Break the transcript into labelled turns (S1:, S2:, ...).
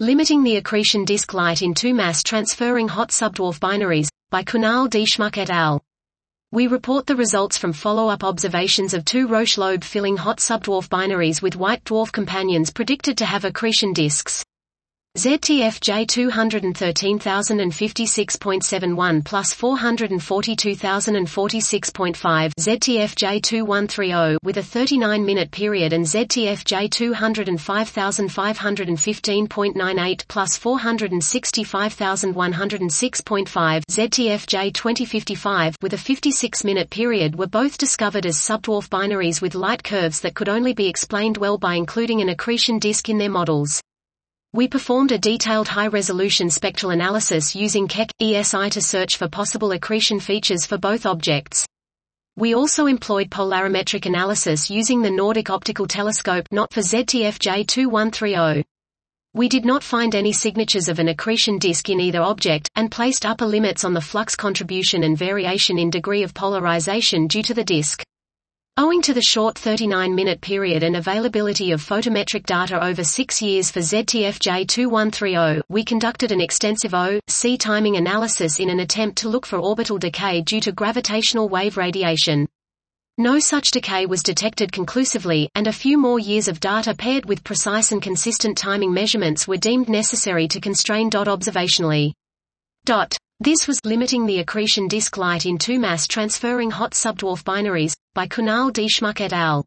S1: Limiting the accretion disk light in two mass transferring hot subdwarf binaries, by Kunal Deshmukh et al. We report the results from follow-up observations of two Roche lobe filling hot subdwarf binaries with white dwarf companions predicted to have accretion disks. ZTF J213056.71 plus 442046.5 ZTF J2130 with a 39-minute period and ZTF J205515.98 plus 465106.5 ZTF J2055 with a 56-minute period were both discovered as subdwarf binaries with light curves that could only be explained well by including an accretion disk in their models. We performed a detailed high-resolution spectral analysis using Keck, ESI to search for possible accretion features for both objects. We also employed polarimetric analysis using the Nordic Optical Telescope not for ZTF J2130. We did not find any signatures of an accretion disk in either object, and placed upper limits on the flux contribution and variation in degree of polarization due to the disk. Owing to the short 39-minute period and availability of photometric data over six years for ZTF J2130, we conducted an extensive O.C. timing analysis in an attempt to look for orbital decay due to gravitational wave radiation. No such decay was detected conclusively, and a few more years of data paired with precise and consistent timing measurements were deemed necessary to constrain DOT observationally. Dot. This was limiting the accretion disk light in two mass transferring hot subdwarf binaries, by Kunal Deshmukh et al.